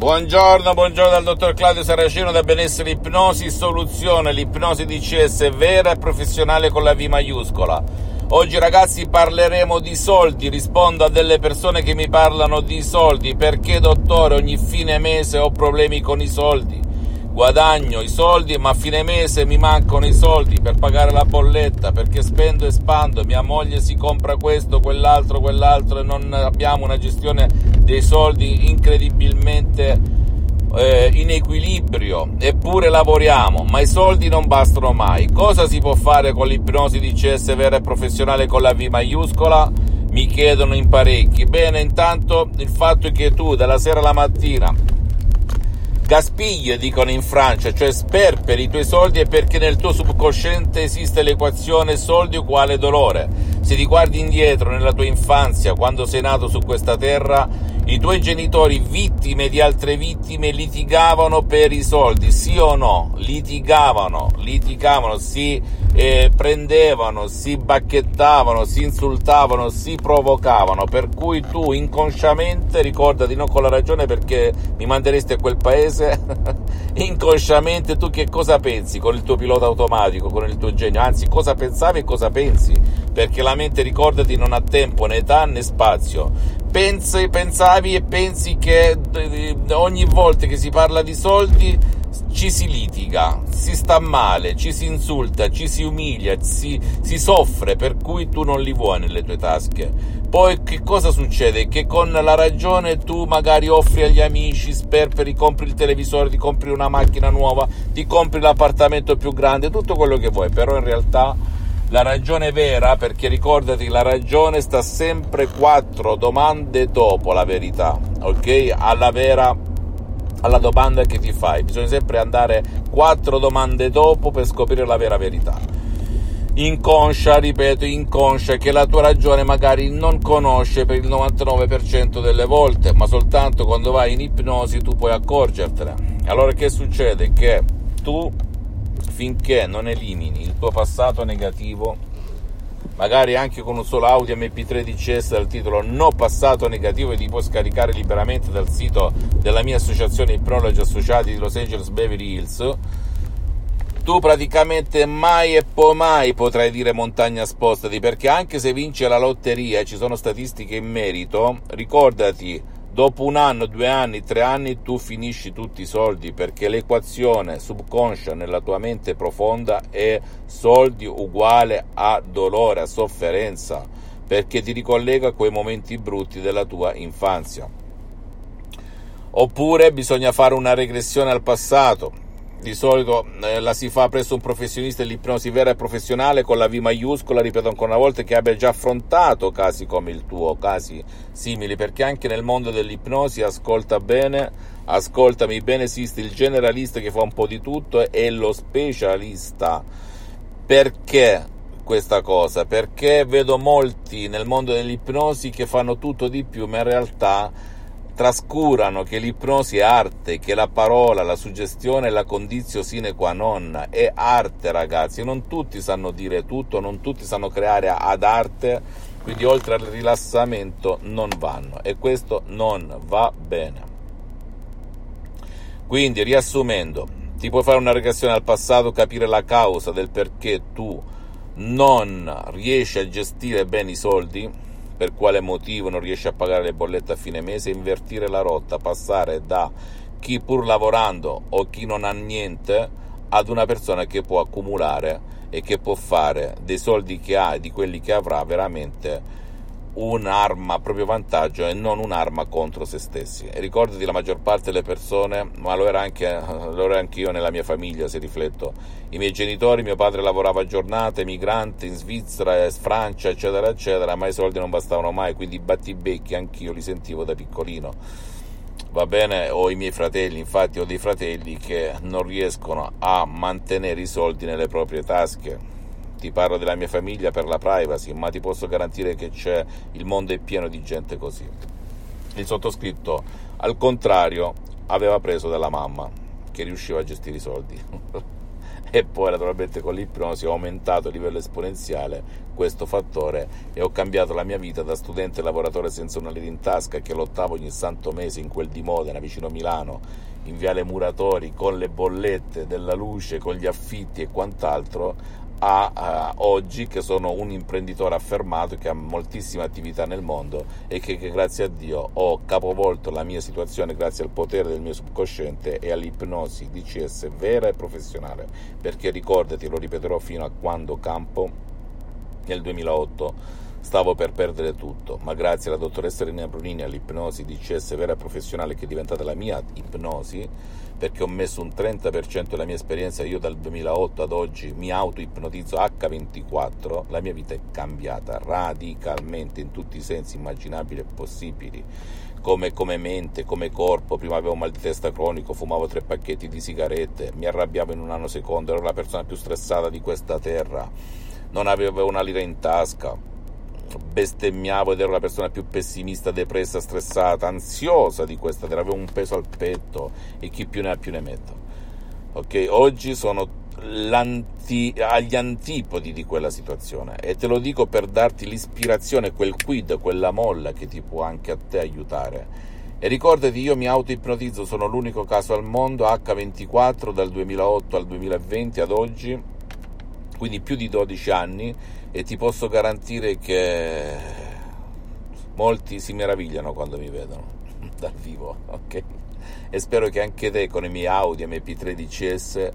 Buongiorno, buongiorno dal dottor Claudio Saracino da Benessere Ipnosi Soluzione, l'ipnosi DCS vera e professionale con la V maiuscola. Oggi ragazzi parleremo di soldi, rispondo a delle persone che mi parlano di soldi, perché dottore ogni fine mese ho problemi con i soldi guadagno i soldi, ma a fine mese mi mancano i soldi per pagare la bolletta, perché spendo e spando, mia moglie si compra questo, quell'altro, quell'altro e non abbiamo una gestione dei soldi incredibilmente eh, in equilibrio, eppure lavoriamo, ma i soldi non bastano mai. Cosa si può fare con l'ipnosi di CS vera e professionale con la V maiuscola? Mi chiedono in parecchi. Bene, intanto il fatto è che tu dalla sera alla mattina Gaspiglie, dicono in Francia, cioè sperperi i tuoi soldi è perché nel tuo subconsciente esiste l'equazione soldi uguale dolore. Se ti guardi indietro nella tua infanzia, quando sei nato su questa terra, i tuoi genitori, vittime di altre vittime, litigavano per i soldi, sì o no? Litigavano, litigavano, si eh, prendevano, si bacchettavano, si insultavano, si provocavano, per cui tu inconsciamente, ricordati non con la ragione perché mi manderesti a quel paese, inconsciamente tu che cosa pensi? Con il tuo pilota automatico, con il tuo genio, anzi cosa pensavi e cosa pensi, perché la mente, ricordati, non ha tempo, né età né spazio pensi, pensavi e pensi che eh, ogni volta che si parla di soldi ci si litiga, si sta male, ci si insulta, ci si umilia, si, si, soffre, per cui tu non li vuoi nelle tue tasche. Poi che cosa succede? Che con la ragione tu magari offri agli amici, sperperi, compri il televisore, ti compri una macchina nuova, ti compri l'appartamento più grande, tutto quello che vuoi, però in realtà la ragione vera, perché ricordati, la ragione sta sempre quattro domande dopo la verità, ok? Alla vera alla domanda che ti fai. Bisogna sempre andare quattro domande dopo per scoprire la vera verità. Inconscia, ripeto, inconscia che la tua ragione magari non conosce per il 99% delle volte, ma soltanto quando vai in ipnosi tu puoi accorgertene. Allora che succede? Che tu finché non elimini il tuo passato negativo, magari anche con un solo audio MP3 DCS dal titolo No passato negativo e ti puoi scaricare liberamente dal sito della mia associazione Ipnologi Associati di Los Angeles Beverly Hills, tu praticamente mai e poi mai potrai dire montagna spostati perché anche se vince la lotteria ci sono statistiche in merito, ricordati dopo un anno, due anni, tre anni tu finisci tutti i soldi perché l'equazione subconscia nella tua mente profonda è soldi uguale a dolore, a sofferenza, perché ti ricollega a quei momenti brutti della tua infanzia. Oppure bisogna fare una regressione al passato, di solito eh, la si fa presso un professionista dell'ipnosi vera e professionale con la V maiuscola, ripeto ancora una volta, che abbia già affrontato casi come il tuo, casi simili, perché anche nel mondo dell'ipnosi ascolta bene, ascoltami bene, esiste il generalista che fa un po' di tutto e lo specialista. Perché questa cosa? Perché vedo molti nel mondo dell'ipnosi che fanno tutto di più, ma in realtà trascurano che l'ipnosi è arte, che la parola, la suggestione è la condizio sine qua non, è arte ragazzi, non tutti sanno dire tutto, non tutti sanno creare ad arte, quindi oltre al rilassamento non vanno e questo non va bene. Quindi riassumendo, ti puoi fare una regressione al passato, capire la causa del perché tu non riesci a gestire bene i soldi, per quale motivo non riesce a pagare le bollette a fine mese, invertire la rotta, passare da chi pur lavorando o chi non ha niente ad una persona che può accumulare e che può fare dei soldi che ha e di quelli che avrà veramente un'arma a proprio vantaggio e non un'arma contro se stessi. E ricordati, la maggior parte delle persone, ma lo era anche, lo era anche io nella mia famiglia, se rifletto, i miei genitori, mio padre lavorava a giornate, emigrante in Svizzera, Francia, eccetera, eccetera, ma i soldi non bastavano mai, quindi i battibecchi anch'io li sentivo da piccolino. Va bene, ho i miei fratelli, infatti ho dei fratelli che non riescono a mantenere i soldi nelle proprie tasche ti parlo della mia famiglia per la privacy, ma ti posso garantire che c'è, il mondo è pieno di gente così. Il sottoscritto, al contrario, aveva preso dalla mamma, che riusciva a gestire i soldi. e poi naturalmente con l'ipnosi ho aumentato a livello esponenziale questo fattore e ho cambiato la mia vita da studente lavoratore senza una lira in tasca che lottavo ogni santo mese in quel di Modena vicino Milano in viale Muratori con le bollette della luce, con gli affitti e quant'altro a uh, oggi che sono un imprenditore affermato che ha moltissime attività nel mondo e che, che, grazie a Dio ho capovolto la mia situazione grazie al potere del mio subconsciente e all'ipnosi DCS vera e professionale. Perché ricordati, lo ripeterò fino a quando campo nel 2008 stavo per perdere tutto, ma grazie alla dottoressa Elena Brunini all'ipnosi DCS vera e professionale che è diventata la mia ipnosi perché ho messo un 30% della mia esperienza, io dal 2008 ad oggi mi auto-ipnotizzo H24, la mia vita è cambiata radicalmente in tutti i sensi immaginabili e possibili, come, come mente, come corpo, prima avevo mal di testa cronico, fumavo tre pacchetti di sigarette, mi arrabbiavo in un anno secondo, ero la persona più stressata di questa terra, non avevo una lira in tasca, bestemmiavo ed ero la persona più pessimista, depressa, stressata, ansiosa di questa terra, avevo un peso al petto e chi più ne ha più ne metta. Ok, oggi sono agli antipodi di quella situazione e te lo dico per darti l'ispirazione, quel quid, quella molla che ti può anche a te aiutare. E ricordati, io mi auto-ipnotizzo, sono l'unico caso al mondo, H24 dal 2008 al 2020 ad oggi, quindi più di 12 anni e ti posso garantire che molti si meravigliano quando mi vedono dal vivo, ok? E spero che anche te con i miei Audi MP3 DCS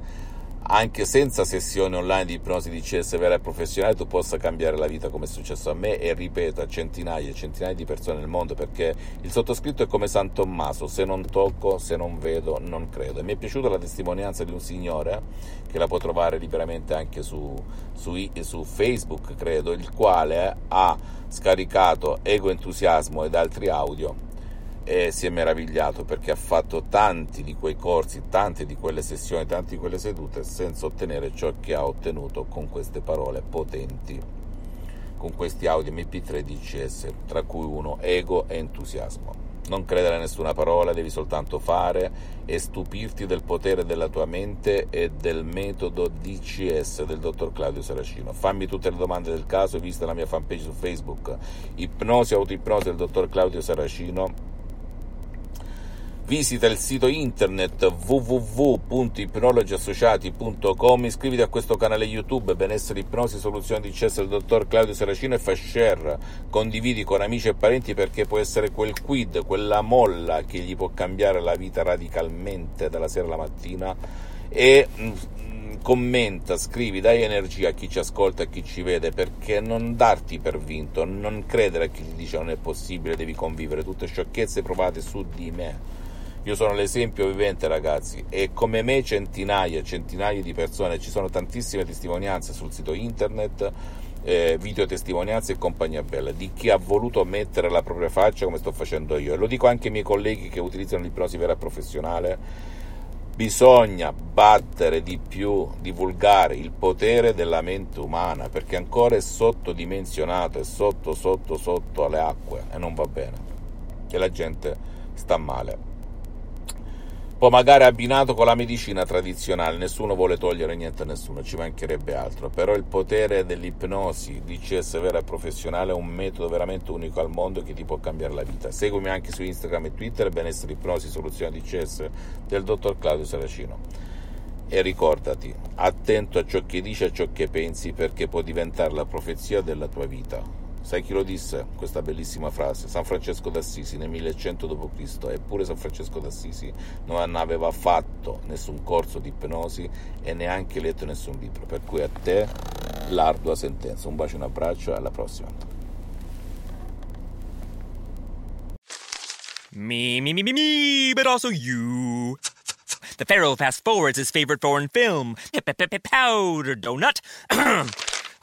anche senza sessioni online di ipnosi di CS vera e professionale tu possa cambiare la vita come è successo a me e ripeto a centinaia e centinaia di persone nel mondo perché il sottoscritto è come San Tommaso se non tocco, se non vedo, non credo. E mi è piaciuta la testimonianza di un signore che la può trovare liberamente anche su, su, su Facebook credo il quale ha scaricato Ego Entusiasmo ed altri audio e si è meravigliato perché ha fatto tanti di quei corsi, tante di quelle sessioni, tante di quelle sedute senza ottenere ciò che ha ottenuto con queste parole potenti, con questi audio MP3 DCS, tra cui uno ego e entusiasmo. Non credere a nessuna parola, devi soltanto fare e stupirti del potere della tua mente e del metodo DCS del dottor Claudio Saracino. Fammi tutte le domande del caso, vista la mia fanpage su Facebook, Ipnosi Autoipnosi del dottor Claudio Saracino Visita il sito internet www.ipnologiassociati.com, iscriviti a questo canale YouTube Benessere Ipnosi Soluzioni di Cesso. Del dottor Claudio Saracino e fa share, condividi con amici e parenti perché può essere quel quid, quella molla che gli può cambiare la vita radicalmente dalla sera alla mattina. E mm, commenta, scrivi, dai energia a chi ci ascolta e a chi ci vede, perché non darti per vinto, non credere a chi ti dice non è possibile, devi convivere, tutte sciocchezze provate su di me. Io sono l'esempio vivente, ragazzi, e come me centinaia e centinaia di persone, ci sono tantissime testimonianze sul sito internet, eh, video testimonianze e compagnia bella, di chi ha voluto mettere la propria faccia come sto facendo io. E lo dico anche ai miei colleghi che utilizzano l'ipnosi vera professionale. Bisogna battere di più, divulgare il potere della mente umana perché ancora è sottodimensionato, è sotto, sotto, sotto alle acque e non va bene. E la gente sta male poi magari abbinato con la medicina tradizionale, nessuno vuole togliere niente a nessuno, ci mancherebbe altro, però il potere dell'ipnosi DCS vera e professionale è un metodo veramente unico al mondo che ti può cambiare la vita. Seguimi anche su Instagram e Twitter, benessere ipnosi soluzione DCS del dottor Claudio Saracino. E ricordati, attento a ciò che dici e a ciò che pensi perché può diventare la profezia della tua vita. Sai chi lo disse questa bellissima frase? San Francesco d'Assisi nel 1100 d.C. Eppure San Francesco d'Assisi non aveva fatto nessun corso di ipnosi e neanche letto nessun libro. Per cui a te l'ardua sentenza. Un bacio, un abbraccio e alla prossima. Me, me, me, me, me, but also you. The Pharaoh fast forwards his favorite foreign film, Powder Donut.